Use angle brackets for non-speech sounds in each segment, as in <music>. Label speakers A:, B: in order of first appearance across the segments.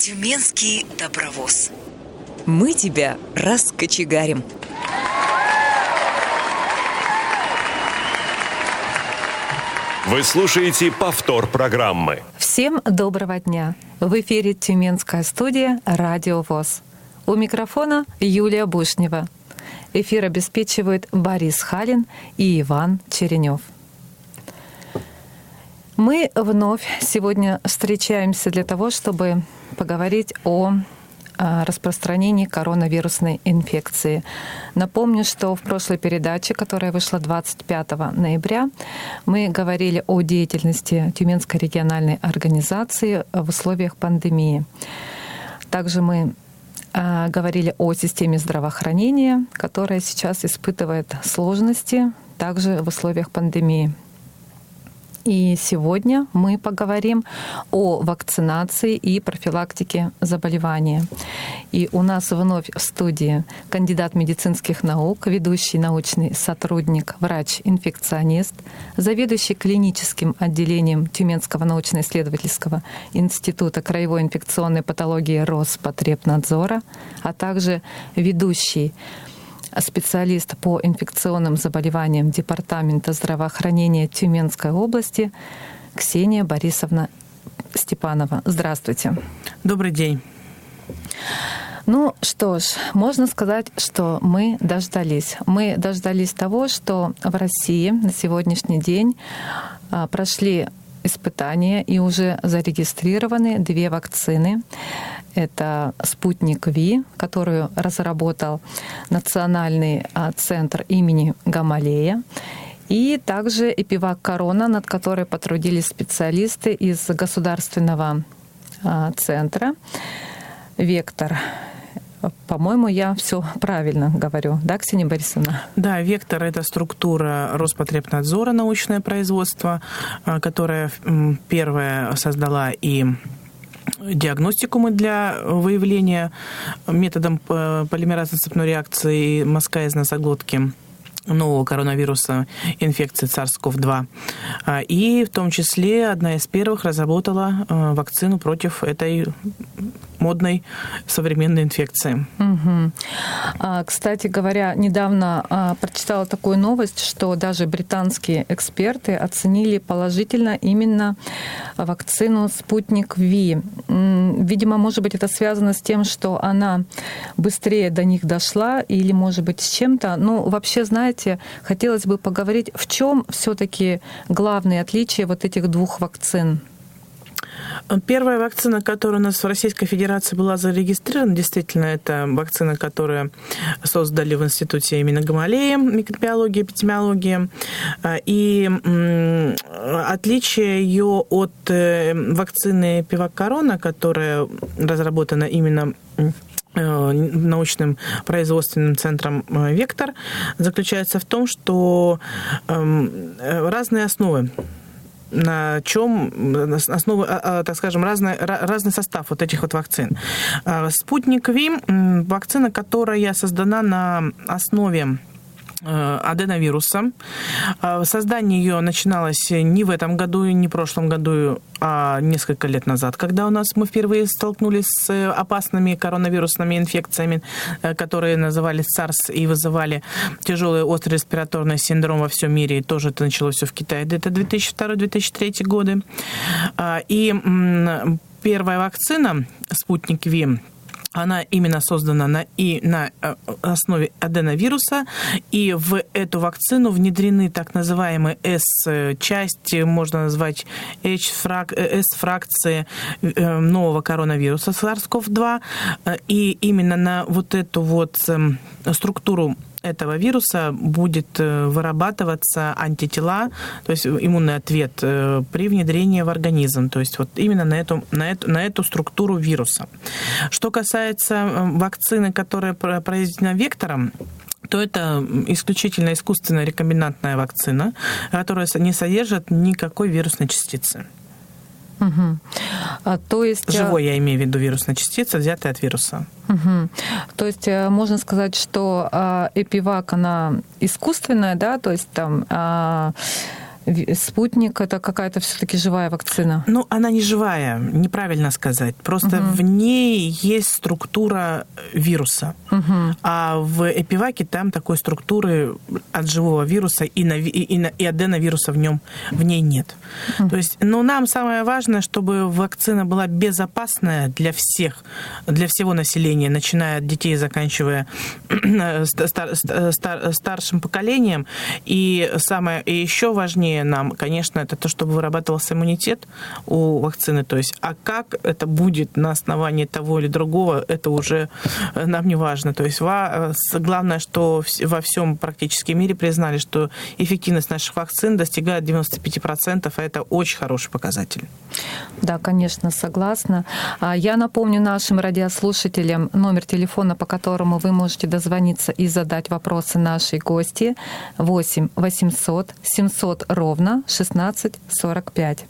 A: Тюменский добровоз.
B: Мы тебя раскочегарим.
C: Вы слушаете повтор программы.
D: Всем доброго дня. В эфире Тюменская студия «Радио ВОЗ». У микрофона Юлия Бушнева. Эфир обеспечивают Борис Халин и Иван Черенев. Мы вновь сегодня встречаемся для того, чтобы поговорить о распространении коронавирусной инфекции. Напомню, что в прошлой передаче, которая вышла 25 ноября, мы говорили о деятельности Тюменской региональной организации в условиях пандемии. Также мы а, говорили о системе здравоохранения, которая сейчас испытывает сложности также в условиях пандемии. И сегодня мы поговорим о вакцинации и профилактике заболевания. И у нас вновь в студии кандидат медицинских наук, ведущий научный сотрудник, врач-инфекционист, заведующий клиническим отделением Тюменского научно-исследовательского института краевой инфекционной патологии Роспотребнадзора, а также ведущий специалист по инфекционным заболеваниям Департамента здравоохранения Тюменской области Ксения Борисовна Степанова. Здравствуйте.
E: Добрый день.
D: Ну что ж, можно сказать, что мы дождались. Мы дождались того, что в России на сегодняшний день а, прошли испытания и уже зарегистрированы две вакцины. Это «Спутник Ви», которую разработал Национальный а, центр имени Гамалея, и также «Эпивак Корона», над которой потрудились специалисты из Государственного а, центра «Вектор». По-моему, я все правильно говорю, да, Ксения Борисовна?
E: Да, «Вектор» — это структура Роспотребнадзора научное производство, а, которая первая создала и диагностикумы для выявления методом полимеразной цепной реакции мазка из носоглотки нового коронавируса инфекции SARS-CoV-2. А, и в том числе одна из первых разработала э, вакцину против этой модной современной инфекции.
D: Угу. Кстати говоря, недавно а, прочитала такую новость, что даже британские эксперты оценили положительно именно вакцину «Спутник Ви». Видимо, может быть, это связано с тем, что она быстрее до них дошла, или, может быть, с чем-то. Ну, вообще, знаете, хотелось бы поговорить, в чем все-таки главные отличия вот этих двух вакцин?
E: Первая вакцина, которая у нас в Российской Федерации была зарегистрирована, действительно, это вакцина, которую создали в Институте именно Гамалея, микробиологии, эпидемиологии. И отличие ее от э, вакцины Пивак Корона, которая разработана именно э, научным производственным центром э, «Вектор» заключается в том, что эм, разные основы на чем основы, а, а, так скажем, разный, разный состав вот этих вот вакцин. А, спутник Ви, вакцина, которая создана на основе Э, аденовируса. Э, создание ее начиналось не в этом году, не в прошлом году, а несколько лет назад, когда у нас мы впервые столкнулись с опасными коронавирусными инфекциями, э, которые назывались SARS и вызывали тяжелый острый респираторный синдром во всем мире. И тоже это началось все в Китае. Это 2002-2003 годы. И первая вакцина «Спутник Ви» она именно создана на, и на э, основе аденовируса, и в эту вакцину внедрены так называемые S-части, можно назвать S-фракции э, нового коронавируса SARS-CoV-2, и именно на вот эту вот эм, структуру этого вируса будет э, вырабатываться антитела, то есть иммунный ответ э, при внедрении в организм, то есть вот именно на эту, на эту, на эту структуру вируса. Что касается э, вакцины, которая произведена вектором, то это исключительно искусственная рекомбинантная вакцина, которая не содержит никакой вирусной частицы.
D: Угу. А, то есть...
E: Э, Живой, я имею в виду вирусная частица, взятая от вируса.
D: Угу. То есть э, можно сказать, что а, эпивак, она искусственная, да, то есть там а, спутник это какая-то все-таки живая вакцина?
E: Ну, она не живая, неправильно сказать. Просто угу. в ней есть структура вируса. Угу. А в эпиваке там такой структуры от живого вируса и, на, и, и, и аденовируса в нем в ней нет. Угу. То есть, но нам самое важное, чтобы вакцина была безопасная для всех, для всего населения, начиная от детей, заканчивая стар, стар, старшим поколением. И самое и еще важнее нам, конечно, это то, чтобы вырабатывался иммунитет у вакцины. То есть, а как это будет на основании того или другого, это уже нам не важно. То есть, главное, что во всем практически мире признали, что эффективность наших вакцин достигает 95%, а это очень хороший показатель.
D: Да, конечно, согласна. А, я напомню нашим радиослушателям номер телефона, по которому вы можете дозвониться и задать вопросы нашей гости 8 800 700 ровно 16 45.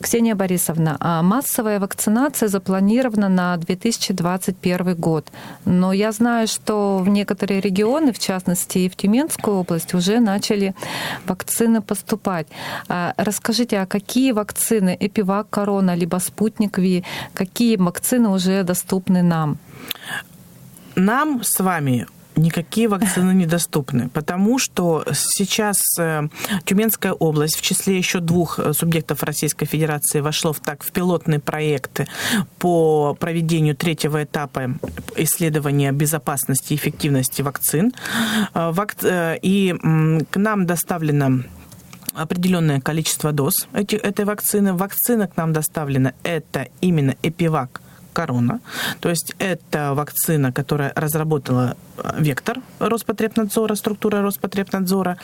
D: Ксения Борисовна, а массовая вакцинация запланирована на 2021 год. Но я знаю, что в некоторые регионы, в частности и в Тюменскую область, уже начали вакцины поступать. А расскажите, а какие вакцины, Эпивак, Корона, либо Спутник Ви, какие вакцины уже доступны нам?
E: Нам с вами никакие вакцины недоступны, потому что сейчас э, Тюменская область в числе еще двух э, субъектов Российской Федерации вошло в так в пилотные проекты по проведению третьего этапа исследования безопасности и эффективности вакцин. Э, и к нам доставлено определенное количество доз эти, этой вакцины. Вакцина к нам доставлена это именно Эпивак корона. То есть это вакцина, которая разработала э, вектор Роспотребнадзора, структура Роспотребнадзора.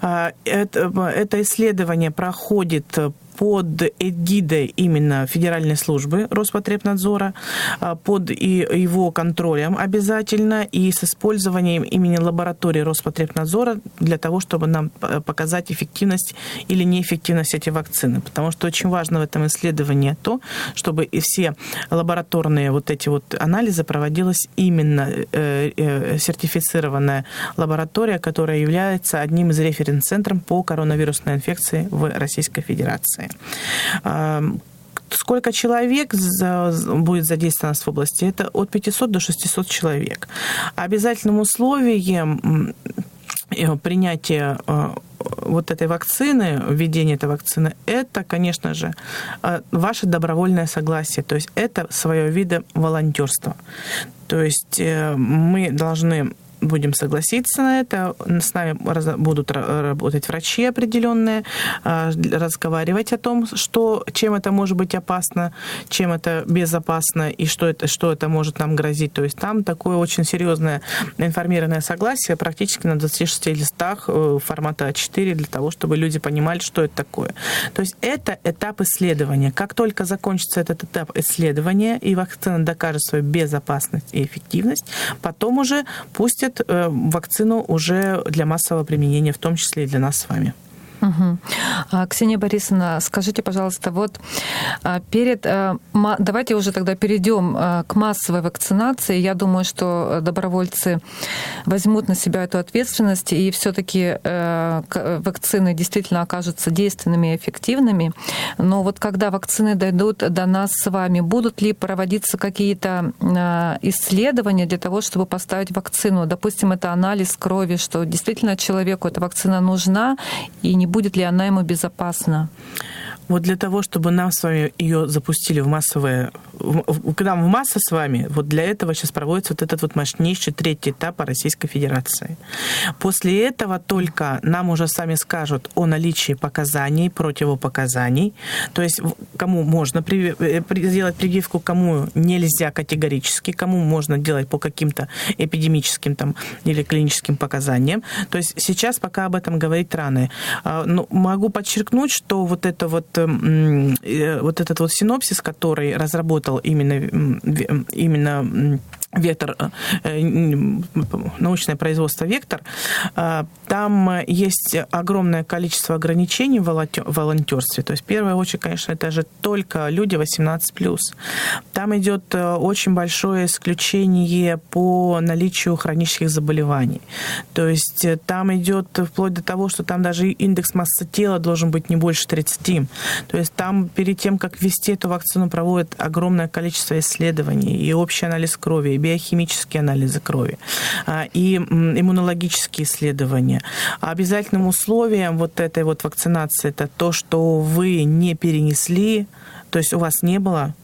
E: А, это, это исследование проходит под эгидой именно Федеральной службы Роспотребнадзора, а, под его контролем обязательно и с использованием имени лаборатории Роспотребнадзора для того, чтобы нам э, показать эффективность или неэффективность этих вакцины. Потому что очень важно в этом исследовании то, чтобы и все лабораторные вот эти вот анализы проводилась именно э, э, сертифицированная лаборатория, которая является одним из референс-центров по коронавирусной инфекции в Российской Федерации страны. Сколько человек будет задействовано в области? Это от 500 до 600 человек. Обязательным условием э, принятия э, вот этой вакцины, введения этой вакцины, это, конечно же, э, ваше добровольное согласие. То есть это свое вида волонтерство. То есть мы должны будем согласиться на это. С нами будут работать врачи определенные, а, разговаривать о том, что, чем это может быть опасно, чем это безопасно и что это, что это может нам грозить. То есть там такое очень серьезное информированное согласие практически на 26 листах э, формата А4 для того, чтобы люди понимали, что это такое. То есть это этап исследования. Как только закончится этот этап исследования и вакцина докажет свою безопасность и эффективность, потом уже пустят Э, вакцину уже для массового применения, в том числе и для нас с вами.
D: Угу. Ксения Борисовна, скажите, пожалуйста, вот а, перед... Э, давайте уже тогда перейдем к массовой вакцинации. Я думаю, что добровольцы возьмут на себя эту ответственность, и все таки э, вакцины действительно окажутся действенными и эффективными. Но вот когда вакцины дойдут до нас с вами, будут ли проводиться какие-то исследования для того, чтобы поставить вакцину? Допустим, это анализ крови, что действительно человеку эта вакцина нужна, и не будет ли она ему безопасна?
E: Вот для того, чтобы нам с вами ее запустили в массовое, когда мы в масса с вами, вот для этого сейчас проводится вот этот вот мощнейший третий этап Российской Федерации. После этого только нам уже сами скажут о наличии показаний, противопоказаний, то есть кому можно э, сделать прививку, кому нельзя категорически, кому можно делать по каким-то эпидемическим там или клиническим показаниям. То есть сейчас пока об этом говорить рано. А, Но ну, могу подчеркнуть, что вот это вот вот этот вот синопсис, который разработал именно, именно вектор, научное производство «Вектор», там есть огромное количество ограничений в волонтерстве. То есть, в первую очередь, конечно, это же только люди 18+. Там идет очень большое исключение по наличию хронических заболеваний. То есть, там идет вплоть до того, что там даже индекс массы тела должен быть не больше 30. То есть, там перед тем, как ввести эту вакцину, проводят огромное количество исследований и общий анализ крови, и биохимические анализы крови, а, и иммунологические исследования. Обязательным условием вот этой вот вакцинации это то, что вы не перенесли, то есть у вас не было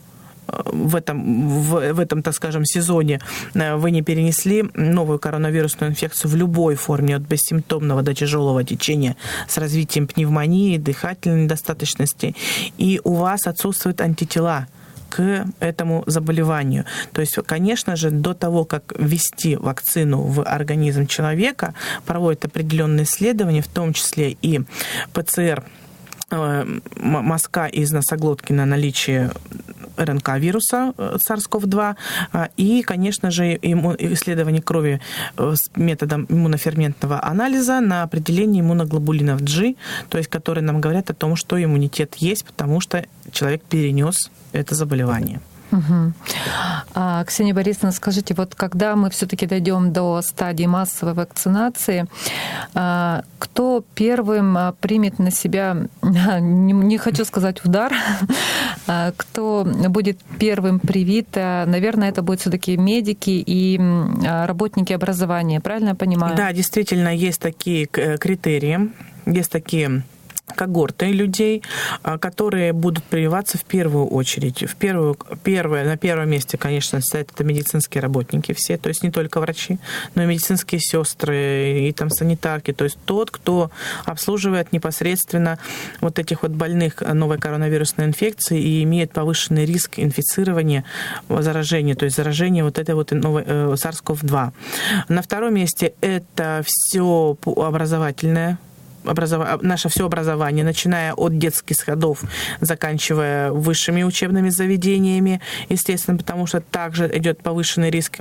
E: э, в этом, в, в этом, так скажем, сезоне э, вы не перенесли новую коронавирусную инфекцию в любой форме, от бессимптомного до тяжелого течения с развитием пневмонии, дыхательной недостаточности, и у вас отсутствуют антитела – к этому заболеванию. То есть, конечно же, до того, как ввести вакцину в организм человека, проводят определенные исследования, в том числе и ПЦР э, мазка из носоглотки на наличие РНК вируса э, SARS-CoV-2 э, и, конечно же, исследование крови с методом иммуноферментного анализа на определение иммуноглобулинов G, то есть которые нам говорят о том, что иммунитет есть, потому что человек перенес это заболевание.
D: Угу. А, Ксения Борисовна, скажите, вот когда мы все-таки дойдем до стадии массовой вакцинации, а, кто первым а, примет на себя, <laughs> не, не хочу сказать удар, <laughs> а, кто будет первым привит, наверное, это будут все-таки медики и работники образования, правильно я понимаю?
E: Да, действительно, есть такие критерии, есть такие когорты людей, а, которые будут прививаться в первую очередь. В первую, первое, на первом месте, конечно, стоят это медицинские работники все, то есть не только врачи, но и медицинские сестры, и там санитарки, то есть тот, кто обслуживает непосредственно вот этих вот больных новой коронавирусной инфекцией и имеет повышенный риск инфицирования, заражения, то есть заражения вот этой вот новой э, SARS-CoV-2. На втором месте это все образовательное образов... наше все образование, начиная от детских садов, заканчивая высшими учебными заведениями, естественно, потому что также идет повышенный риск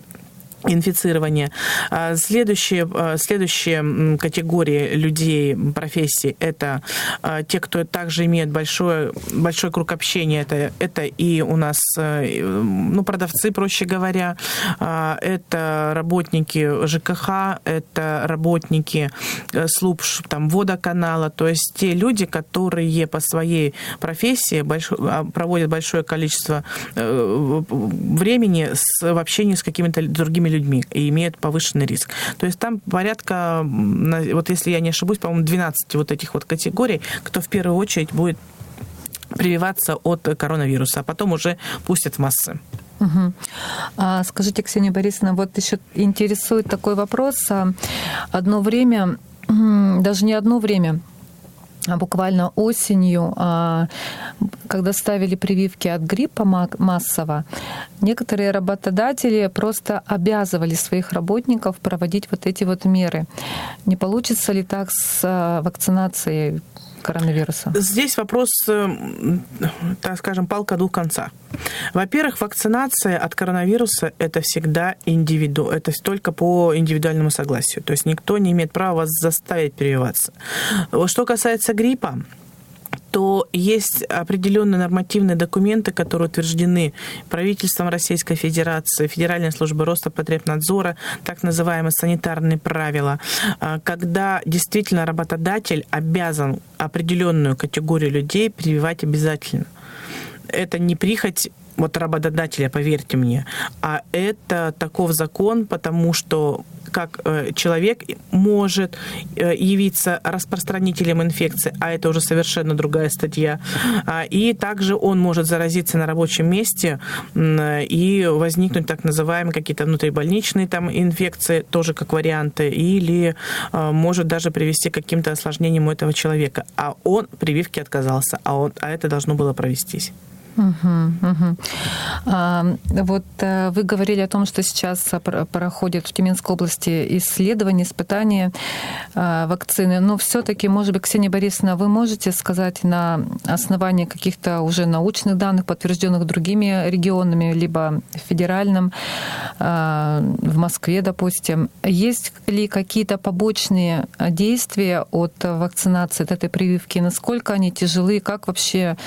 E: инфицирования. А, следующие, а, следующие категории людей, профессий, это а, те, кто также имеет большой, большой круг общения. Это, это и у нас ну, продавцы, проще говоря, это работники ЖКХ, это работники э, служб там, водоканала, то есть те люди, которые по своей профессии большой, проводят большое количество э, времени с, в общении с какими-то другими людьми и имеют повышенный риск. То есть там порядка, вот если я не ошибусь, по-моему, 12 вот этих вот категорий, кто в первую очередь будет прививаться от коронавируса, а потом уже пустят в массы.
D: Угу. А скажите, Ксения Борисовна, вот еще интересует такой вопрос. А одно время, даже не одно время, буквально осенью, а, когда ставили прививки от гриппа массово, некоторые работодатели просто обязывали своих работников проводить вот эти вот меры. Не получится ли так с а, вакцинацией коронавируса?
E: Здесь вопрос, э, так скажем, палка двух конца. Во-первых, вакцинация от коронавируса это всегда индивиду, это только по индивидуальному согласию. То есть никто не имеет права вас заставить прививаться. Что касается гриппа, то есть определенные нормативные документы, которые утверждены правительством Российской Федерации, Федеральной службой Роспотребнадзора, так называемые санитарные правила, а, когда действительно работодатель обязан определенную категорию людей прививать обязательно. Это не прихоть вот работодателя, поверьте мне, а это таков закон, потому что как э, человек может э, явиться распространителем инфекции, а это уже совершенно другая статья, а, и также он может заразиться на рабочем месте и возникнуть так называемые какие-то внутрибольничные там инфекции, тоже как варианты, или э, может даже привести к каким-то осложнениям у этого человека. А он прививки отказался, а, он, а это должно было провестись.
D: Угу, угу. А, вот э, вы говорили о том, что сейчас проходят в Тюменской области исследования, испытания а, вакцины. Но все-таки, может быть, Ксения Борисовна, вы можете сказать на основании каких-то уже научных данных, подтвержденных другими регионами, либо федеральным, а, в Москве, допустим, есть ли какие-то побочные действия от вакцинации, от этой прививки? Насколько они тяжелые? Как вообще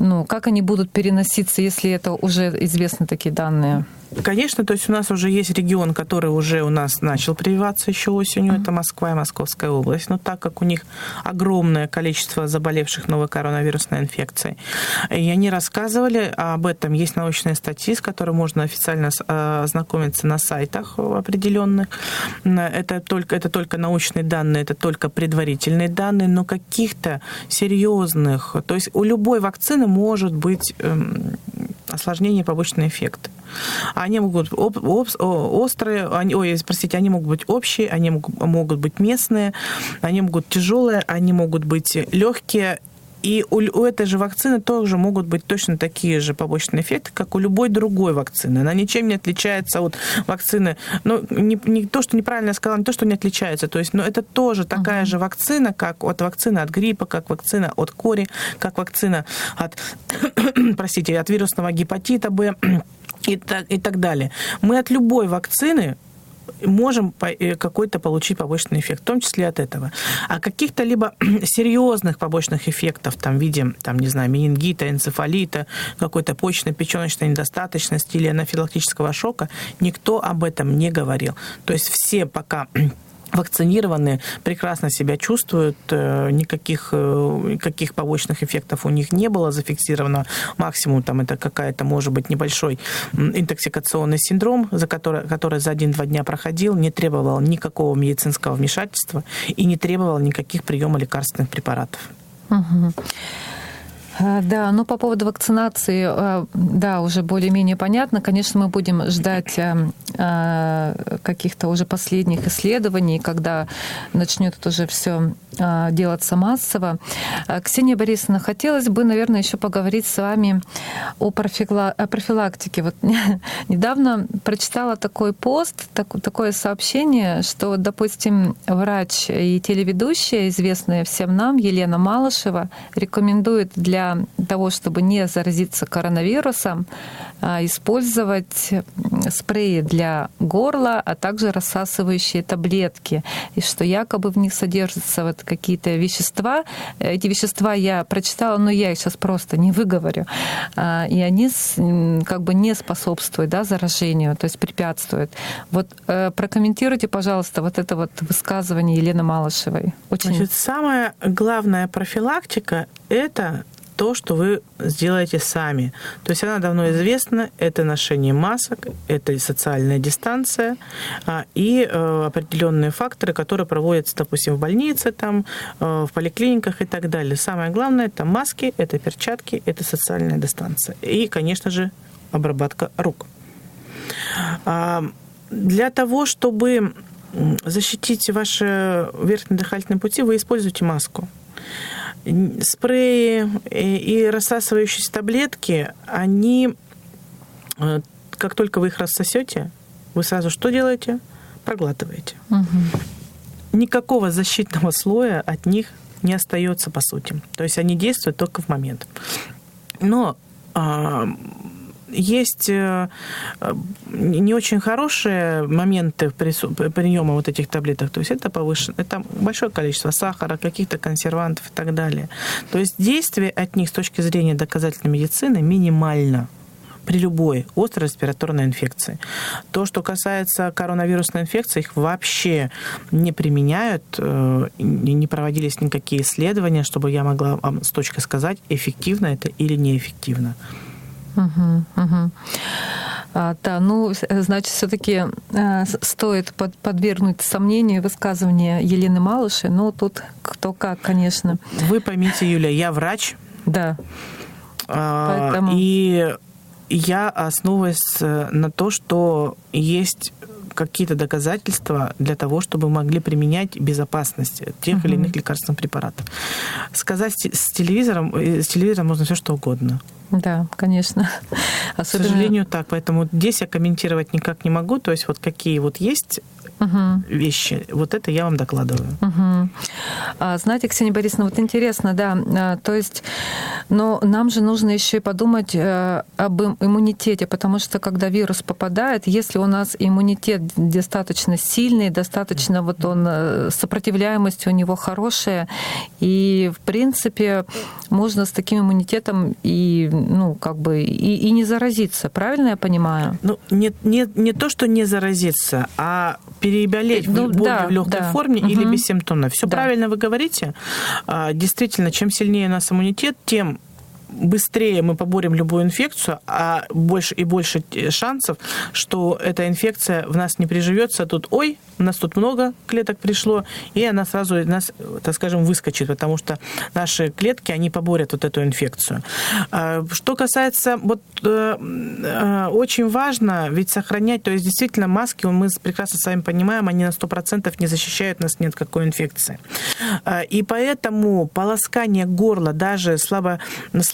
D: ну, как они будут переноситься, если это уже известны такие данные?
E: Конечно, то есть у нас уже есть регион, который уже у нас начал прививаться еще осенью, это Москва и Московская область. Но так как у них огромное количество заболевших новой коронавирусной инфекцией, и они рассказывали об этом, есть научные статьи, с которыми можно официально э, ознакомиться на сайтах определенных. Это только, это только научные данные, это только предварительные данные, но каких-то серьезных, то есть у любой вакцины может быть эм, осложнения, побочные эффекты. Они могут об, об, острые, они, ой, простите, они могут быть общие, они могут, могут быть местные, они могут тяжелые, они могут быть легкие и у, у этой же вакцины тоже могут быть точно такие же побочные эффекты, как у любой другой вакцины. Она ничем не отличается от вакцины. Ну, не, не то, что неправильно я сказала, не то, что не отличается. То есть, но это тоже такая uh-huh. же вакцина, как от вакцины от гриппа, как вакцина от кори, как вакцина от, <coughs> простите, от вирусного гепатита Б и так, и так далее. Мы от любой вакцины можем э, какой-то получить побочный эффект, в том числе от этого. А каких-то либо <clears throat> серьезных побочных эффектов, там, в виде, там, не знаю, менингита, энцефалита, какой-то почечно-печеночной недостаточности или анафилактического шока, никто об этом не говорил. То есть все пока вакцинированные прекрасно себя чувствуют, э, никаких, э, никаких побочных эффектов у них не было зафиксировано. Максимум там это какая-то, может быть, небольшой интоксикационный синдром, за который, который за один-два дня проходил, не требовал никакого медицинского вмешательства и не требовал никаких приема лекарственных препаратов.
D: Угу. А, да, ну по поводу вакцинации, а, да, уже более-менее понятно. Конечно, мы будем ждать а, каких-то уже последних исследований, когда начнет это уже все делаться массово. Ксения Борисовна, хотелось бы, наверное, еще поговорить с вами о, профилактике. Вот <laughs> недавно прочитала такой пост, такое сообщение, что, допустим, врач и телеведущая, известная всем нам, Елена Малышева, рекомендует для того, чтобы не заразиться коронавирусом, а, использовать спреи для горла, а также рассасывающие таблетки, и что якобы в них содержатся вот какие-то вещества. Эти вещества я прочитала, но я их сейчас просто не выговорю. А, и они как бы не способствуют да, заражению, то есть препятствуют. Вот э, прокомментируйте, пожалуйста, вот это вот высказывание Елены Малышевой.
E: Очень... Значит, самая главная профилактика – это то, что вы сделаете сами. То есть она давно известна, это ношение масок, это социальная дистанция а, и э, определенные факторы, которые проводятся, допустим, в больнице, там, э, в поликлиниках и так далее. Самое главное – это маски, это перчатки, это социальная дистанция. И, конечно же, обработка рук. А, для того, чтобы защитить ваши верхние дыхательные пути, вы используете маску спреи и рассасывающиеся таблетки, они, э, как только вы их рассосете, вы сразу что делаете? Проглатываете. Угу. Никакого защитного слоя от них не остается по сути. То есть они действуют только в момент. Но а, есть э, не очень хорошие моменты приема вот этих таблеток. То есть это повышено, это большое количество сахара, каких-то консервантов и так далее. То есть действие от них с точки зрения доказательной медицины минимально при любой острой респираторной инфекции. То, что касается коронавирусной инфекции, их вообще не применяют, э, не проводились никакие исследования, чтобы я могла вам с точки сказать, эффективно это или неэффективно.
D: Угу, угу. А, да, ну, значит, все-таки э, стоит под, подвергнуть сомнению высказывания Елены Малыши. Ну, тут кто как, конечно.
E: Вы поймите, Юля, я врач.
D: Да.
E: А, Поэтому... И я основываюсь э, на то, что есть какие-то доказательства для того, чтобы могли применять безопасность тех угу. или иных лекарственных препаратов. Сказать с телевизором, э, с телевизором можно все что угодно.
D: Да, конечно.
E: Особенно... К сожалению, так. Поэтому здесь я комментировать никак не могу. То есть вот какие вот есть угу. вещи, вот это я вам докладываю.
D: Угу. А, знаете, Ксения Борисовна, вот интересно, да, а, то есть, но нам же нужно еще и подумать э, об иммунитете, потому что когда вирус попадает, если у нас иммунитет достаточно сильный, достаточно вот он, э, сопротивляемость у него хорошая, и, в принципе, можно с таким иммунитетом и, ну, как бы, и, и не заразиться, правильно я понимаю?
E: Ну, не, не, не то, что не заразиться, а переболеть ну, болью да, в легкой да. форме угу. или бессимптомно. Все да. правильно вы говорите. А, действительно, чем сильнее у нас иммунитет, тем быстрее мы поборем любую инфекцию, а больше и больше шансов, что эта инфекция в нас не приживется. Тут, ой, у нас тут много клеток пришло, и она сразу из нас, так скажем, выскочит, потому что наши клетки, они поборят вот эту инфекцию. А, что касается, вот э, э, очень важно ведь сохранять, то есть действительно маски, мы прекрасно с вами понимаем, они на 100% не защищают нас ни от какой инфекции. А, и поэтому полоскание горла даже слабо,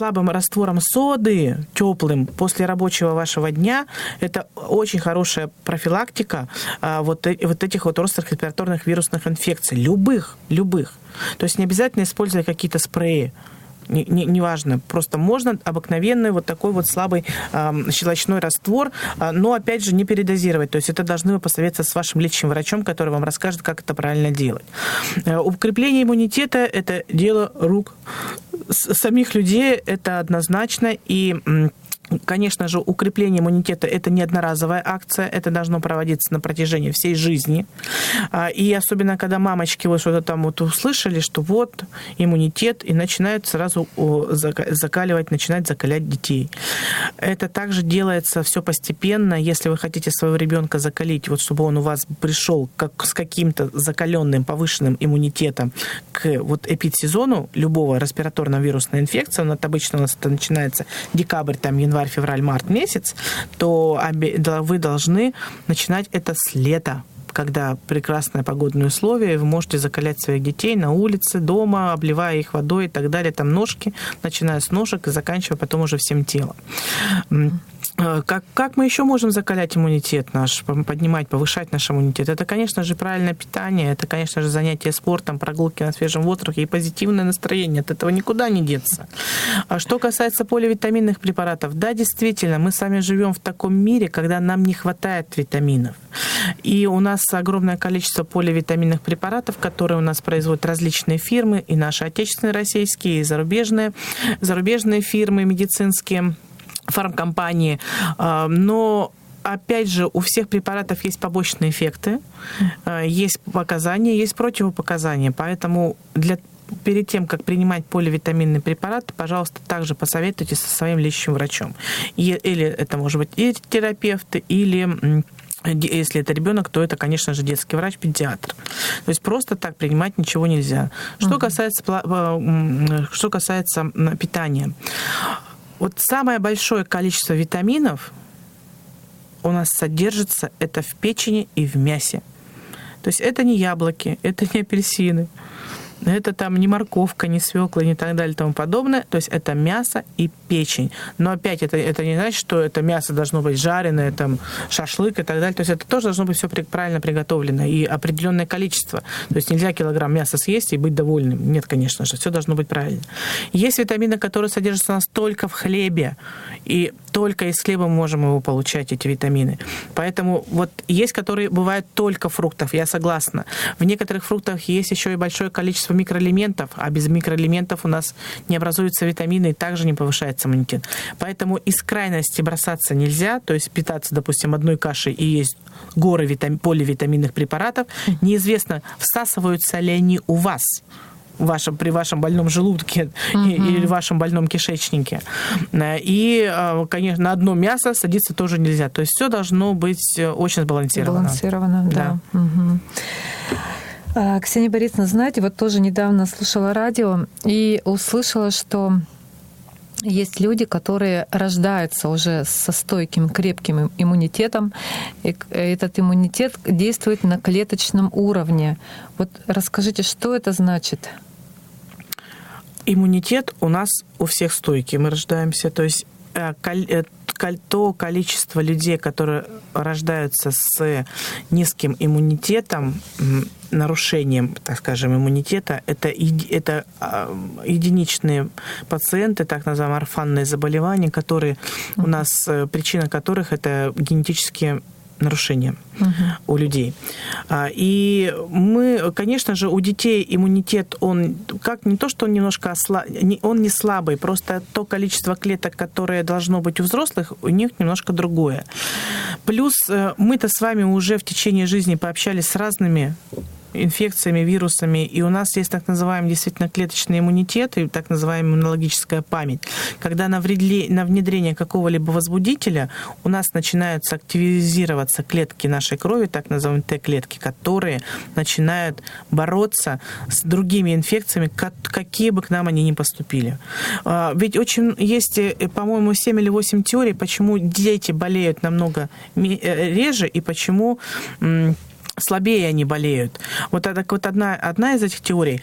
E: слабым раствором соды, теплым, после рабочего вашего дня, это очень хорошая профилактика а, вот, э, вот этих вот острых респираторных вирусных инфекций. Любых, любых. То есть не обязательно использовать какие-то спреи неважно, не, не просто можно обыкновенный вот такой вот слабый э, щелочной раствор, э, но опять же не передозировать, то есть это должны вы посоветоваться с вашим лечащим врачом, который вам расскажет, как это правильно делать. Э, укрепление иммунитета – это дело рук самих людей, это однозначно, и Конечно же, укрепление иммунитета – это не одноразовая акция, это должно проводиться на протяжении всей жизни. А, и особенно, когда мамочки вот что-то там вот услышали, что вот иммунитет, и начинают сразу закаливать, начинать закалять детей. Это также делается все постепенно. Если вы хотите своего ребенка закалить, вот чтобы он у вас пришел как, с каким-то закаленным, повышенным иммунитетом к вот эпидсезону любого респираторного вирусной инфекции, у нас обычно у нас это начинается декабрь, там, январь, январь, февраль, март месяц, то вы должны начинать это с лета когда прекрасные погодные условия, вы можете закалять своих детей на улице, дома, обливая их водой и так далее, там ножки, начиная с ножек и заканчивая потом уже всем телом. Э, как, как мы еще можем закалять иммунитет наш, поднимать, повышать наш иммунитет? Это, конечно же, правильное питание, это, конечно же, занятие спортом, прогулки на свежем воздухе и позитивное настроение. От этого никуда не деться. А что касается поливитаминных препаратов, да, действительно, мы с вами живем в таком мире, когда нам не хватает витаминов. И у нас огромное количество поливитаминных препаратов, которые у нас производят различные фирмы, и наши отечественные российские, и зарубежные, зарубежные фирмы медицинские фармкомпании, а, но опять же, у всех препаратов есть побочные эффекты, а, есть показания, есть противопоказания. Поэтому для перед тем, как принимать поливитаминный препарат, пожалуйста, также посоветуйтесь со своим лечащим врачом. Или это может быть и терапевт, или если это ребенок, то это, конечно же, детский врач, педиатр. То есть просто так принимать ничего нельзя. Что угу. касается, что касается питания. Вот самое большое количество витаминов у нас содержится это в печени и в мясе. То есть это не яблоки, это не апельсины, это там не морковка, не свекла, не так далее и тому подобное. То есть это мясо и печень. Но опять это, это не значит, что это мясо должно быть жареное, там шашлык и так далее. То есть это тоже должно быть все правильно приготовлено и определенное количество. То есть нельзя килограмм мяса съесть и быть довольным. Нет, конечно же, все должно быть правильно. Есть витамины, которые содержатся у нас только в хлебе. И только из хлеба мы можем его получать, эти витамины. Поэтому вот есть, которые бывают только фруктов, я согласна. В некоторых фруктах есть еще и большое количество микроэлементов, а без микроэлементов у нас не образуются витамины и также не повышается иммунитет. Поэтому из крайности бросаться нельзя, то есть питаться, допустим, одной кашей и есть горы витам... поливитаминных препаратов. Неизвестно, всасываются ли они у вас вашем, при вашем больном желудке угу. или вашем больном кишечнике. И, э, конечно, на одно мясо садиться тоже нельзя. То есть все должно быть э, очень сбалансировано.
D: Сбалансировано, да. да. Угу. Ксения Борисовна, знаете, вот тоже недавно слушала радио и услышала, что есть люди, которые рождаются уже со стойким, крепким иммунитетом. И этот иммунитет действует на клеточном уровне. Вот расскажите, что это значит?
E: Иммунитет у нас у всех стойкий. Мы рождаемся, то есть э, э, то количество людей, которые рождаются с низким иммунитетом, нарушением, так скажем, иммунитета, это, это а, единичные пациенты, так называемые орфанные заболевания, которые у нас, э, причина которых это генетические нарушения угу. у людей. А, и мы, конечно же, у детей иммунитет, он как не то, что он немножко осла... он не слабый, просто то количество клеток, которое должно быть у взрослых, у них немножко другое. Плюс э, мы-то с вами уже в течение жизни пообщались с разными инфекциями, вирусами, и у нас есть так называемый действительно клеточный иммунитет и так называемая иммунологическая память. Когда на, вредли, на внедрение какого-либо возбудителя у нас начинают активизироваться клетки нашей крови, так называемые Т-клетки, которые начинают бороться с другими инфекциями, какие бы к нам они ни поступили. А, ведь очень есть, э, по-моему, 7 или 8 теорий, почему дети болеют намного э, реже и почему слабее они болеют. Вот, это, вот одна, одна из этих теорий,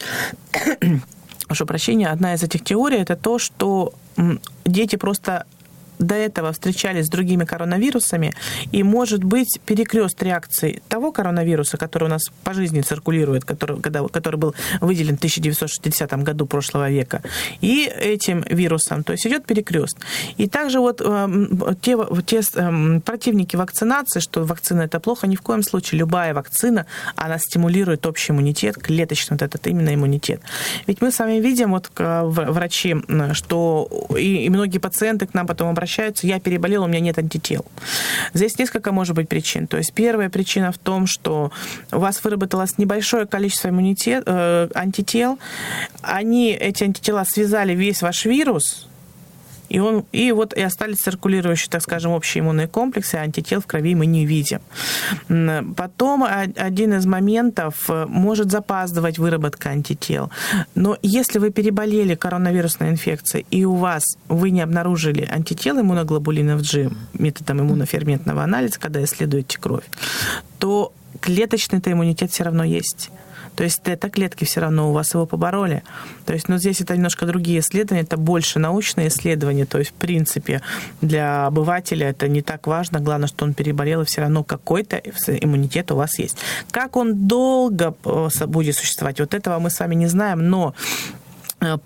E: <coughs> прошу прощения, одна из этих теорий это то, что дети просто до этого встречались с другими коронавирусами, и может быть перекрест реакции того коронавируса, который у нас по жизни циркулирует, который, когда, который был выделен в 1960 году прошлого века, и этим вирусом. То есть идет перекрест. И также вот э, те, те э, противники вакцинации, что вакцина это плохо, ни в коем случае любая вакцина, она стимулирует общий иммунитет, клеточный вот этот именно иммунитет. Ведь мы с вами видим, вот врачи, что и, и многие пациенты к нам потом обращаются, обращаются, я переболел, у меня нет антител. Здесь несколько может быть причин. То есть первая причина в том, что у вас выработалось небольшое количество иммунитет, э, антител, они, эти антитела связали весь ваш вирус, и, он, и вот и остались циркулирующие, так скажем, общие иммунные комплексы, антител в крови мы не видим. Потом один из моментов э, может запаздывать выработка антител. Но если вы переболели коронавирусной инфекцией, и у вас вы не обнаружили антител иммуноглобулинов G методом иммуноферментного анализа, когда исследуете кровь, то клеточный-то иммунитет все равно есть. То есть тета-клетки все равно у вас его побороли. То есть, ну, здесь это немножко другие исследования, это больше научные исследования. То есть, в принципе, для обывателя это не так важно. Главное, что он переболел, и все равно какой-то иммунитет у вас есть. Как он долго э, будет существовать, вот этого мы с вами не знаем, но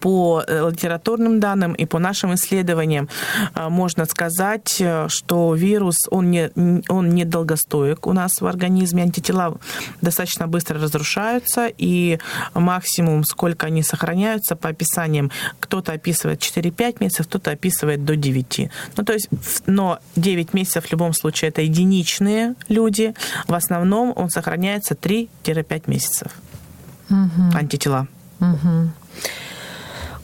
E: по э, литературным данным и по нашим исследованиям э, можно сказать, что вирус, он не, он не долгостоек у нас в организме, антитела достаточно быстро разрушаются, и максимум, сколько они сохраняются, по описаниям, кто-то описывает 4-5 месяцев, кто-то описывает до 9. Ну, то есть, но 9 месяцев в любом случае это единичные люди, в основном он сохраняется 3-5 месяцев. Угу. Антитела.
D: Угу.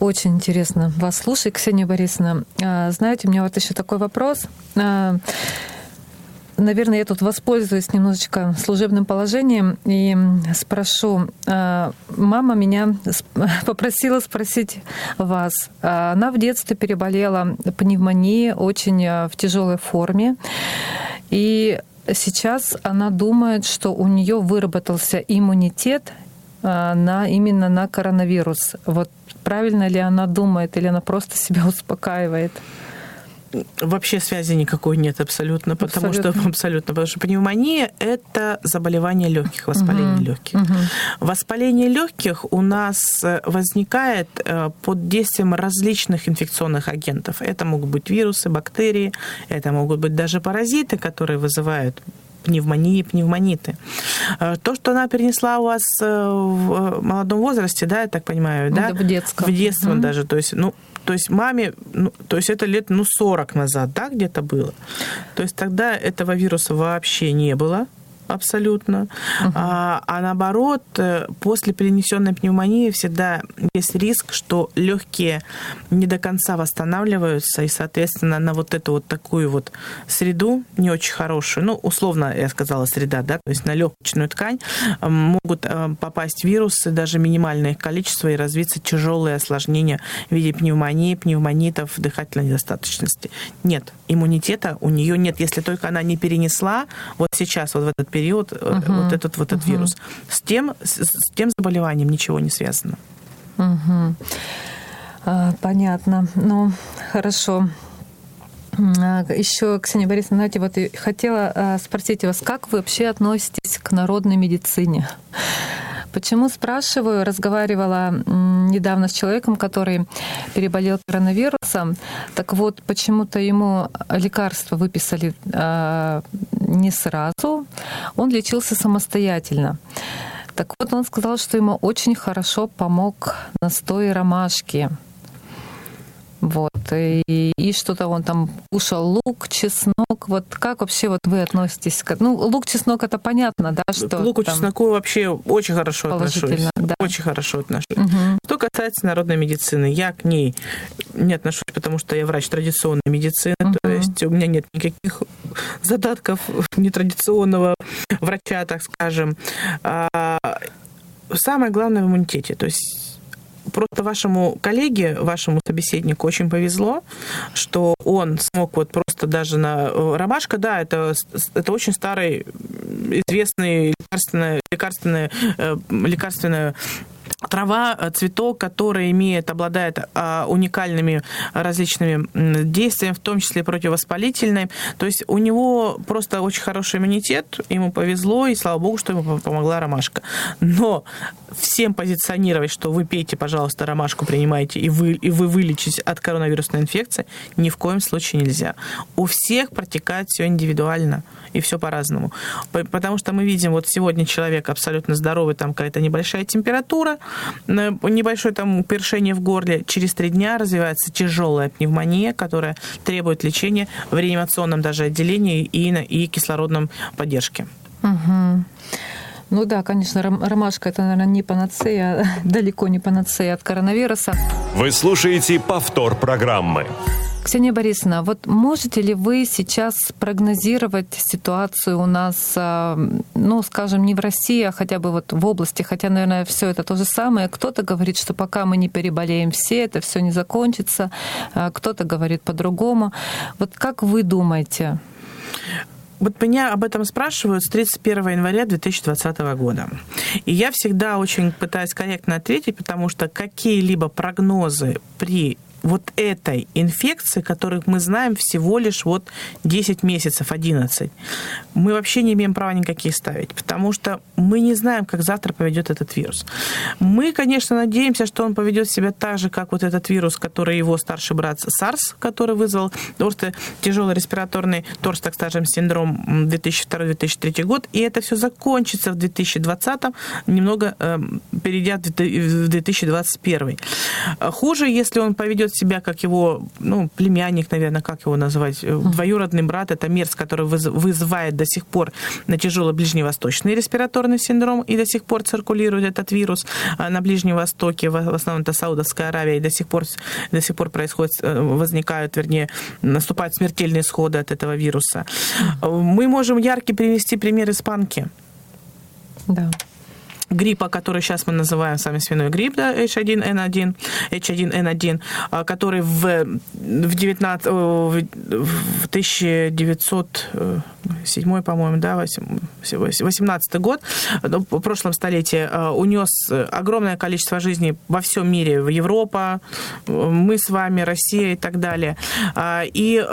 D: Очень интересно вас слушать, Ксения Борисовна. А, знаете, у меня вот еще такой вопрос. А, наверное, я тут воспользуюсь немножечко служебным положением и спрошу. А, мама меня <laughs> попросила спросить вас. Она в детстве переболела пневмонией очень в тяжелой форме. И сейчас она думает, что у нее выработался иммунитет на, именно на коронавирус. Вот правильно ли она думает, или она просто себя <laughs> успокаивает?
E: Вообще связи никакой нет абсолютно, потому абсолютно. что <laughs> абсолютно, потому что пневмония это заболевание легких, воспаление угу. легких. Угу. Воспаление легких у нас э, возникает э, под действием различных инфекционных агентов. Это могут быть вирусы, бактерии, это могут быть даже паразиты, которые вызывают пневмонии, пневмониты. Э, то, что она перенесла у вас э, в молодом возрасте, да, я так понимаю, да?
D: В детском.
E: В детстве mm-hmm. даже, то есть, ну, то есть маме, ну, то есть это лет, ну, 40 назад, да, где-то было. То есть тогда этого вируса вообще не было абсолютно. Угу. А, а наоборот, э, после перенесенной пневмонии всегда есть риск, что легкие не до конца восстанавливаются, и, соответственно, на вот эту вот такую вот среду не очень хорошую, ну, условно, я сказала, среда, да, то есть на легочную ткань э, могут э, попасть вирусы, даже минимальное их количество, и развиться тяжелые осложнения в виде пневмонии, пневмонитов, дыхательной недостаточности. Нет, иммунитета у нее нет, если только она не перенесла вот сейчас, вот в этот период, угу. вот этот вот этот угу. вирус. С тем, с, с тем заболеванием ничего не связано.
D: Угу. А, понятно. Ну, хорошо. А, Еще, Ксения Борисовна, знаете, вот хотела а, спросить вас, как вы вообще относитесь к народной медицине? Почему спрашиваю? Разговаривала недавно с человеком, который переболел коронавирусом. Так вот, почему-то ему лекарства выписали э, не сразу. Он лечился самостоятельно. Так вот, он сказал, что ему очень хорошо помог настой ромашки. Вот. И, и что-то он там кушал лук, чеснок. Вот как вообще вот вы относитесь к... Ну, лук, чеснок, это понятно, да, что...
E: К луку, там... чесноку вообще очень хорошо отношусь. Да. Очень хорошо отношусь. Угу. Что касается народной медицины, я к ней не отношусь, потому что я врач традиционной медицины, угу. то есть у меня нет никаких задатков нетрадиционного врача, так скажем. А, самое главное в иммунитете. То есть просто вашему коллеге, вашему собеседнику очень повезло, что он смог вот просто даже на... Э, ромашка, да, это, это очень старый, известный лекарственный, лекарственный, э, лекарственный трава, э, цветок, который имеет, обладает а, уникальными различными действиями, в том числе противовоспалительным. То есть у него просто очень хороший иммунитет, ему повезло, и слава богу, что ему помогла ромашка. Но всем позиционировать, что вы пейте, пожалуйста, ромашку, принимайте, и вы, и вы вылечитесь от коронавирусной инфекции, ни в коем случае нельзя. У всех протекает все индивидуально, и все по-разному. Потому что мы видим, вот сегодня человек абсолютно здоровый, там какая-то небольшая температура, небольшое там першение в горле, через три дня развивается тяжелая пневмония, которая требует лечения в реанимационном даже отделении и, на, и кислородном поддержке.
D: Угу. Ну да, конечно, ромашка это, наверное, не панацея, <laughs> далеко не панацея от коронавируса.
C: Вы слушаете повтор программы.
D: Ксения Борисовна, вот можете ли вы сейчас прогнозировать ситуацию у нас, а, ну, скажем, не в России, а хотя бы вот в области, хотя, наверное, все это то же самое. Кто-то говорит, что пока мы не переболеем все, это все не закончится. А кто-то говорит по-другому. Вот как вы думаете?
E: Вот меня об этом спрашивают с 31 января 2020 года. И я всегда очень пытаюсь корректно ответить, потому что какие-либо прогнозы при вот этой инфекции, которых мы знаем всего лишь вот 10 месяцев, 11, мы вообще не имеем права никаких ставить, потому что мы не знаем, как завтра поведет этот вирус. Мы, конечно, надеемся, что он поведет себя так же, как вот этот вирус, который его старший брат SARS, который вызвал тяжелый респираторный торс, так скажем, синдром 2002-2003 год, и это все закончится в 2020, немного э, перейдя в 2021. Хуже, если он поведет себя как его, ну, племянник, наверное, как его назвать, uh-huh. двоюродный брат, это мерз, который вызывает до сих пор на тяжелый ближневосточный респираторный синдром, и до сих пор циркулирует этот вирус а, на Ближнем Востоке, в основном это Саудовская Аравия, и до сих пор, до сих пор происходит, э, возникают, вернее, наступают смертельные исходы от этого вируса. Мы можем яркий привести пример испанки.
D: Да
E: гриппа, который сейчас мы называем сами свиной грипп, да, H1N1, H1N1, а, который в, в, 19, в 1907, по-моему, да, 18 год, ну, в прошлом столетии, а, унес огромное количество жизней во всем мире, в Европа, мы с вами, Россия и так далее. А, и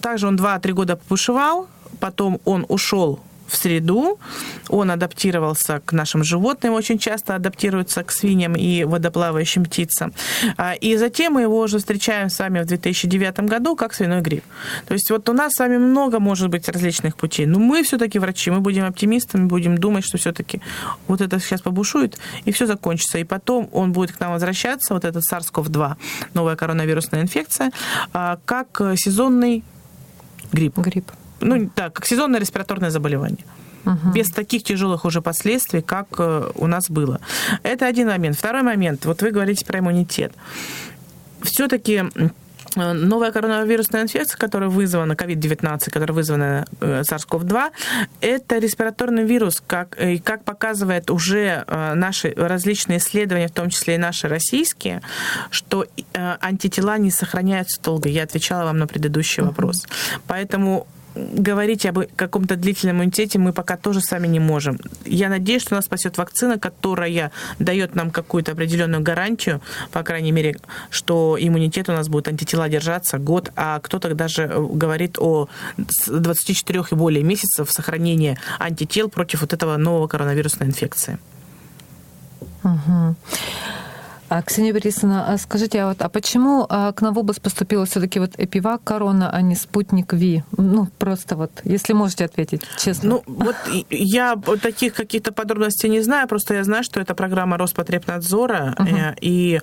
E: также он 2-3 года побушевал, потом он ушел в среду, он адаптировался к нашим животным, очень часто адаптируется к свиньям и водоплавающим птицам. А, и затем мы его уже встречаем с вами в 2009 году как свиной грипп. То есть вот у нас с вами много может быть различных путей, но мы все-таки врачи, мы будем оптимистами, будем думать, что все-таки вот это сейчас побушует, и все закончится. И потом он будет к нам возвращаться, вот этот SARS-CoV-2, новая коронавирусная инфекция, а, как сезонный грипп.
D: Грипп
E: ну, так, как сезонное респираторное заболевание. угу. без таких тяжелых уже последствий, как э, у нас было. Это один момент. Второй момент. Вот вы говорите про иммунитет. Все-таки Э, новая коронавирусная инфекция, которая вызвана, COVID-19, которая вызвана э, SARS-CoV-2, это респираторный вирус, как, и как показывает уже наши различные исследования, в том числе и наши российские, что антитела не сохраняются долго. Я отвечала вам на предыдущий вопрос. Поэтому говорить об каком-то длительном иммунитете мы пока тоже сами не можем. Я надеюсь, что нас спасет вакцина, которая дает нам какую-то определенную гарантию, по крайней мере, что иммунитет у нас будет антитела держаться год, а кто-то даже э, говорит о 24 и более месяцев сохранения антител против вот этого нового коронавирусной инфекции.
D: Угу. А, Ксения Борисовна, а скажите, а, вот, а почему а, к область поступила все таки вот Эпивак корона, а не спутник Ви? Ну, просто вот, если можете ответить, честно.
E: Ну, вот я таких каких-то подробностей не знаю, просто я знаю, что это программа Роспотребнадзора, uh-huh. и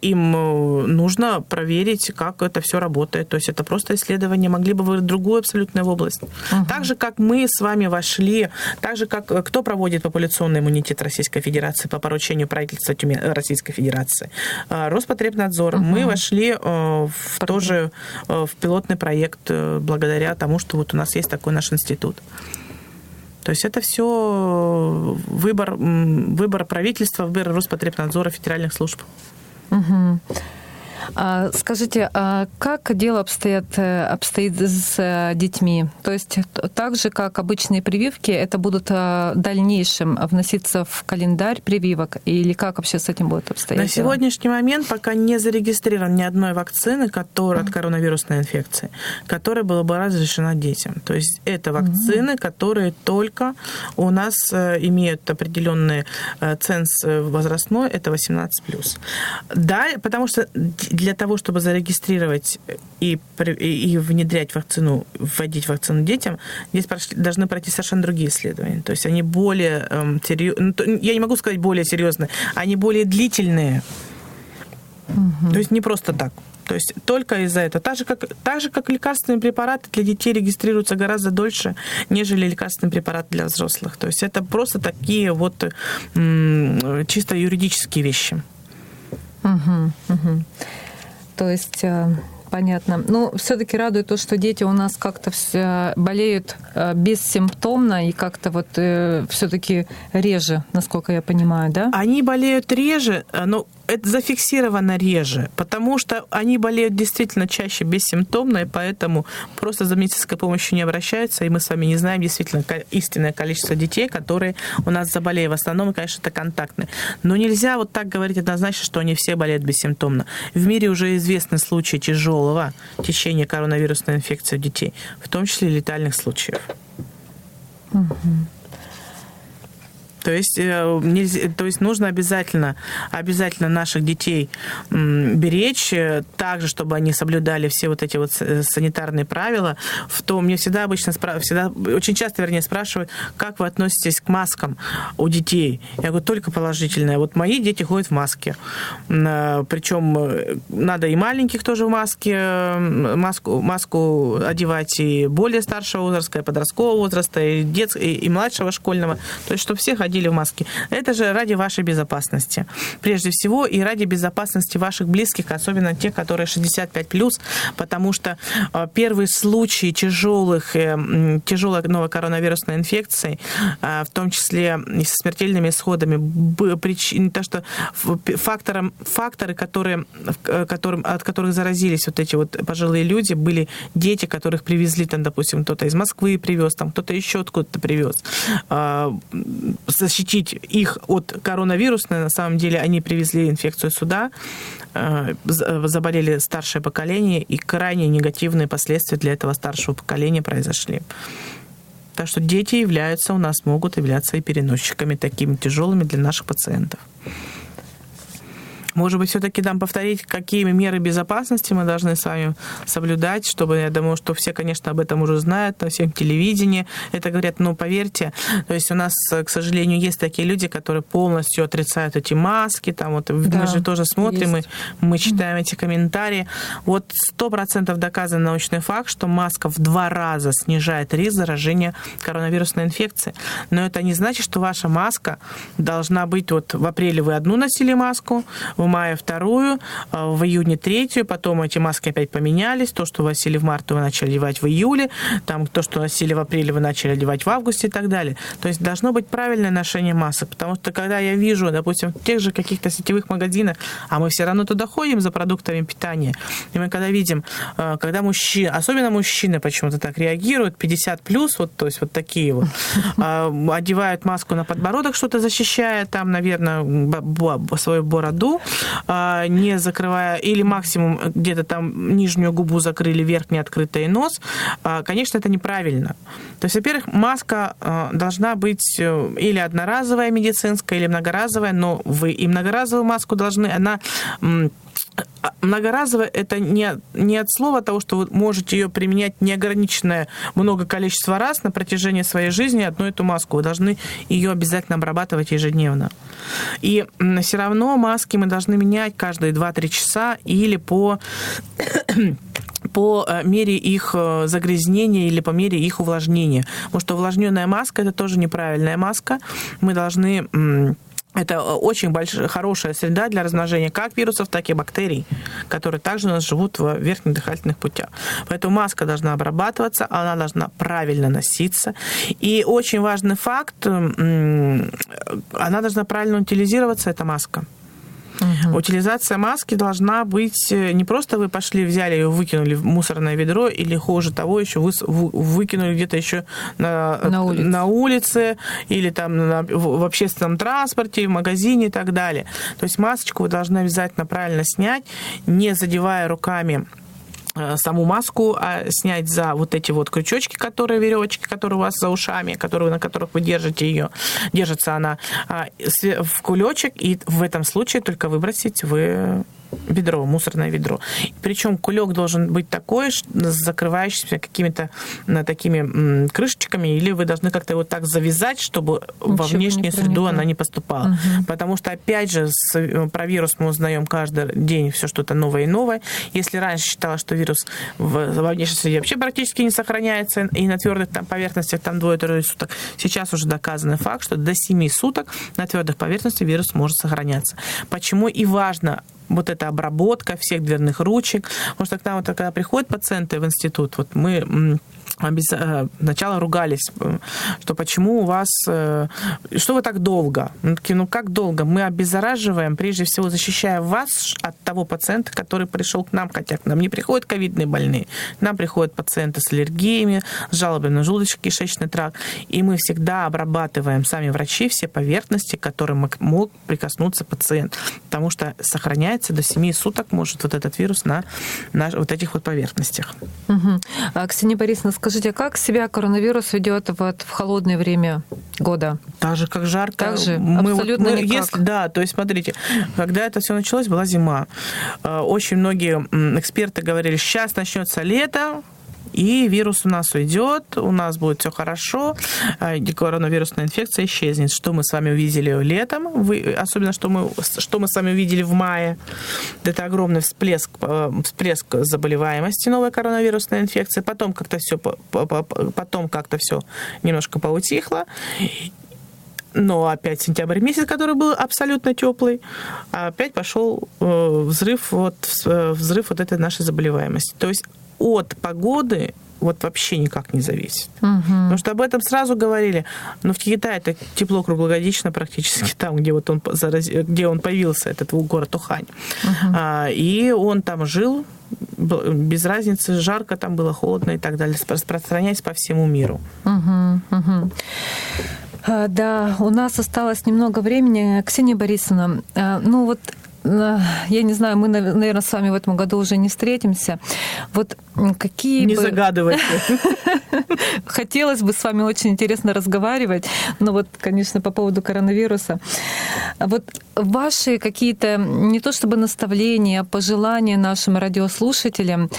E: им э, нужно проверить, как это все работает. То есть это просто исследование. Могли бы вы другую абсолютную область. Uh-huh. Так же, как мы с вами вошли, так же, как э, кто проводит популяционный иммунитет Российской Федерации по поручению правительства Российской Федерации? Федерации. А, Роспотребнадзор. Угу. Мы вошли э, в тоже э, в пилотный проект э, благодаря тому, что вот у нас есть такой наш институт. То есть это все выбор, выбор правительства, выбор Роспотребнадзора, федеральных служб.
D: Угу. А, скажите, а как дело обстоит, э, обстоит с э, детьми? То есть так же, как обычные прививки, это будут в дальнейшем вноситься в календарь прививок? Или как вообще с этим будет обстоять?
E: На сегодняшний момент пока не зарегистрирован ни одной вакцины которая, от коронавирусной инфекции, которая была бы разрешена детям. То есть это вакцины, которые только у нас э, имеют определенный ценз возрастной, это 18+. Да, потому что для того, чтобы зарегистрировать и, и внедрять вакцину, вводить вакцину детям, здесь прошли, должны пройти совершенно другие исследования. То есть они более эм, серьезные, ну, я не могу сказать более серьезные, они более длительные. Угу. То есть не просто так. То есть только из-за этого. Так же, как, так же, как лекарственные препараты для детей регистрируются гораздо дольше, нежели лекарственные препараты для взрослых. То есть это просто такие вот м- чисто юридические вещи.
D: Угу, угу. То есть э, понятно. Ну, все-таки радует то, что дети у нас как-то все болеют э, бессимптомно и как-то вот э, все-таки реже, насколько я понимаю, да?
E: Они болеют реже, но это зафиксировано реже, потому что они болеют действительно чаще бессимптомно, и поэтому просто за медицинской помощью не обращаются, и мы с вами не знаем действительно истинное количество детей, которые у нас заболели. В основном, конечно, это контактные. Но нельзя вот так говорить однозначно, что они все болеют бессимптомно. В мире уже известны случаи тяжелого течения коронавирусной инфекции у детей, в том числе летальных случаев. Угу. То есть, э, нельзя, то есть нужно обязательно, обязательно наших детей беречь, э, так же, чтобы они соблюдали все вот эти вот санитарные правила. В том, мне всегда обычно, всегда, очень часто, вернее, спрашивают, как вы относитесь к маскам у детей. Я говорю, только положительное. Вот мои дети ходят в маске. Э, Причем надо и маленьких тоже в маске, маску, маску одевать и более старшего возраста, и подросткового возраста, и, детского, и, и младшего школьного. То есть, чтобы все ходили ходили в маске. Это же ради вашей безопасности. Прежде всего и ради безопасности ваших близких, особенно тех, которые 65+, потому что а, первые случаи тяжелых, э, тяжелой новой коронавирусной инфекции, а, в том числе и со смертельными исходами, причин, то, что фактором, факторы, которые, которым, от которых заразились вот эти вот пожилые люди, были дети, которых привезли, там, допустим, кто-то из Москвы привез, там кто-то еще откуда-то привез защитить их от коронавируса. На самом деле они привезли инфекцию сюда, э, заболели старшее поколение, и крайне негативные последствия для этого старшего поколения произошли. Так что дети являются у нас, могут являться и переносчиками такими тяжелыми для наших пациентов. Может быть, все-таки нам повторить, какие меры безопасности мы должны с вами соблюдать, чтобы, я думаю, что все, конечно, об этом уже знают, на всем телевидении это говорят, но поверьте, то есть у нас, к сожалению, есть такие люди, которые полностью отрицают эти маски, там вот да, мы же тоже смотрим, мы, мы читаем эти комментарии. Вот сто процентов доказан научный факт, что маска в два раза снижает риск заражения коронавирусной инфекцией. Но это не значит, что ваша маска должна быть вот в апреле вы одну носили маску, в мае вторую, а в июне третью, потом эти маски опять поменялись, то, что носили в марте, вы начали одевать в июле, там то, что носили в апреле, вы начали одевать в августе и так далее. То есть должно быть правильное ношение масок, потому что когда я вижу, допустим, в тех же каких-то сетевых магазинах, а мы все равно туда ходим за продуктами питания, и мы когда видим, э, когда мужчины, особенно мужчины почему-то так реагируют, 50 плюс, вот, то есть вот такие вот, <laughs> а, одевают маску на подбородок, что-то защищая, там, наверное, свою бороду, не закрывая, или максимум где-то там нижнюю губу закрыли, верхний открытый нос, а, конечно, это неправильно. То есть, во-первых, маска должна быть э, или одноразовая медицинская, или многоразовая, но вы и многоразовую маску должны, она а, многоразовая это не, не от слова того, что вы можете ее применять неограниченное много количество раз на протяжении своей жизни одну эту маску. Вы должны ее обязательно обрабатывать ежедневно. И все равно маски мы должны менять каждые 2-3 часа или по <coughs> по э, мере их э, загрязнения или по мере их увлажнения. Потому что увлажненная маска это тоже неправильная маска. Мы должны это э, очень большая, хорошая среда для размножения как вирусов, так и бактерий, которые также у нас живут в верхних дыхательных путях. Поэтому маска должна обрабатываться, она должна правильно носиться. И очень важный факт, она должна правильно утилизироваться, эта маска. Угу. Утилизация маски должна быть э, не просто вы пошли, взяли ее, выкинули в мусорное ведро, или хуже того, еще вы выкинули где-то еще на, на, улице. на улице, или там на, в, в общественном транспорте, в магазине и так далее. То есть масочку вы должны обязательно правильно снять, не задевая руками Э, саму маску а снять за вот эти вот крючочки, которые веревочки, которые у вас за ушами, которые, на которых вы держите ее. Держится она а, в кулечек, и в этом случае только выбросить вы ведро, мусорное ведро. Причем кулек должен быть такой, закрывающийся какими-то такими крышечками, или вы должны как-то его так завязать, чтобы Ничего во внешнюю среду она не поступала. Угу. Потому что, опять же, э, про вирус мы узнаем каждый день все что-то новое и новое. Если раньше считалось, что вирус в, во внешней среде вообще практически не сохраняется, и на твердых там, поверхностях там двое-трое суток, сейчас уже доказанный факт, что до 7 суток на твердых поверхностях вирус может сохраняться. Почему и важно вот эта обработка всех дверных ручек. Потому что к нам, вот, когда приходят пациенты в институт, вот мы Э, сначала ругались, э, что почему у вас, э, что вы так долго? Ну как долго? Мы обеззараживаем, прежде всего защищая вас от того пациента, который пришел к нам, хотя к нам не приходят ковидные больные, к нам приходят пациенты с аллергиями, с жалобами на желудочно-кишечный тракт, и мы всегда обрабатываем сами врачи все поверхности, к которым мог прикоснуться пациент, потому что сохраняется до 7 суток может вот этот вирус на, на вот этих вот поверхностях.
D: Угу. Ксения Борисовна, Скажите, как себя коронавирус ведет вот в холодное время года?
E: Так же, как жарко.
D: Так же, мы, абсолютно вот, мы, никак.
E: Если, да, то есть смотрите, когда это все началось, была зима. Э, очень многие эксперты говорили, сейчас начнется лето, и вирус у нас уйдет, у нас будет все хорошо, а, коронавирусная инфекция исчезнет. Что мы с вами увидели летом, вы, особенно что мы, что мы с вами увидели в мае, это огромный всплеск, э, всплеск заболеваемости новой коронавирусной инфекции, потом как-то все, потом как-то все немножко поутихло, но опять сентябрь месяц, который был абсолютно теплый, опять пошел э, взрыв вот, э, взрыв вот этой нашей заболеваемости. То есть от погоды вот вообще никак не зависит. Угу. Потому что об этом сразу говорили. Но в Китае это тепло круглогодично практически там, где вот он, где он появился, этот город Ухань. Угу. А, и он там жил, без разницы, жарко там было, холодно и так далее, распространяясь по всему миру.
D: Угу, угу. Да, у нас осталось немного времени. Ксения Борисовна, а, ну вот я не знаю, мы, наверное, с вами в этом году уже не встретимся. Вот какие
E: Не
D: бы...
E: загадывайте. <laughs>
D: Хотелось бы с вами очень интересно разговаривать, но вот, конечно, по поводу коронавируса. Вот ваши какие-то не то чтобы наставления, а пожелания нашим радиослушателям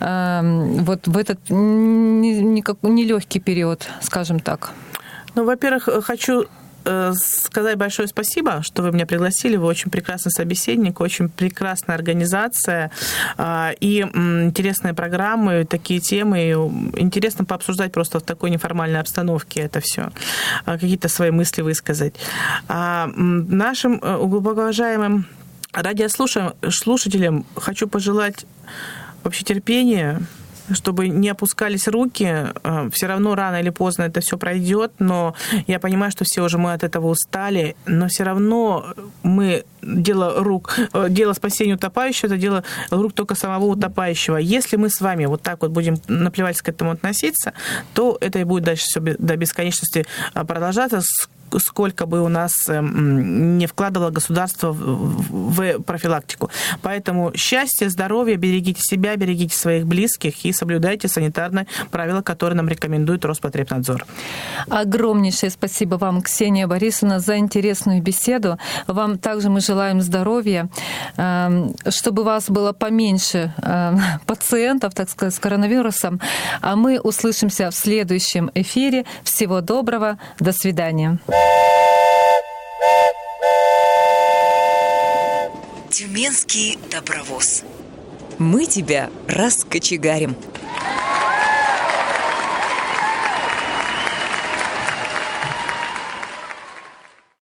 D: э, вот в этот нелегкий период, скажем так.
E: Ну, во-первых, хочу Э, сказать большое спасибо, что вы меня пригласили. Вы очень прекрасный собеседник, очень прекрасная организация а, и интересные программы, такие темы. Интересно пообсуждать просто в такой неформальной обстановке это все. А, какие-то свои мысли высказать. А, нашим э, глубоко уважаемым радиослушателям хочу пожелать вообще терпения, чтобы не опускались руки. Э, все равно рано или поздно это все пройдет, но я понимаю, что все уже мы от этого устали, но все равно мы дело рук, э, дело спасения утопающего, это дело рук только самого утопающего. Если мы с вами вот так вот будем наплевать к этому относиться, то это и будет дальше все до бесконечности э, продолжаться сколько бы у нас эм, не вкладывало государство в профилактику. Поэтому счастье, здоровье, берегите себя, берегите своих близких и соблюдайте санитарные правила, которые нам рекомендует Роспотребнадзор.
D: Огромнейшее спасибо вам, Ксения Борисовна, за интересную беседу. Вам также мы желаем здоровья, эм, чтобы у вас было поменьше эм, <laughs> пациентов, так сказать, с коронавирусом. А мы услышимся в следующем эфире. Всего доброго. До свидания.
A: Тюменский добровоз.
B: Мы тебя раскочегарим.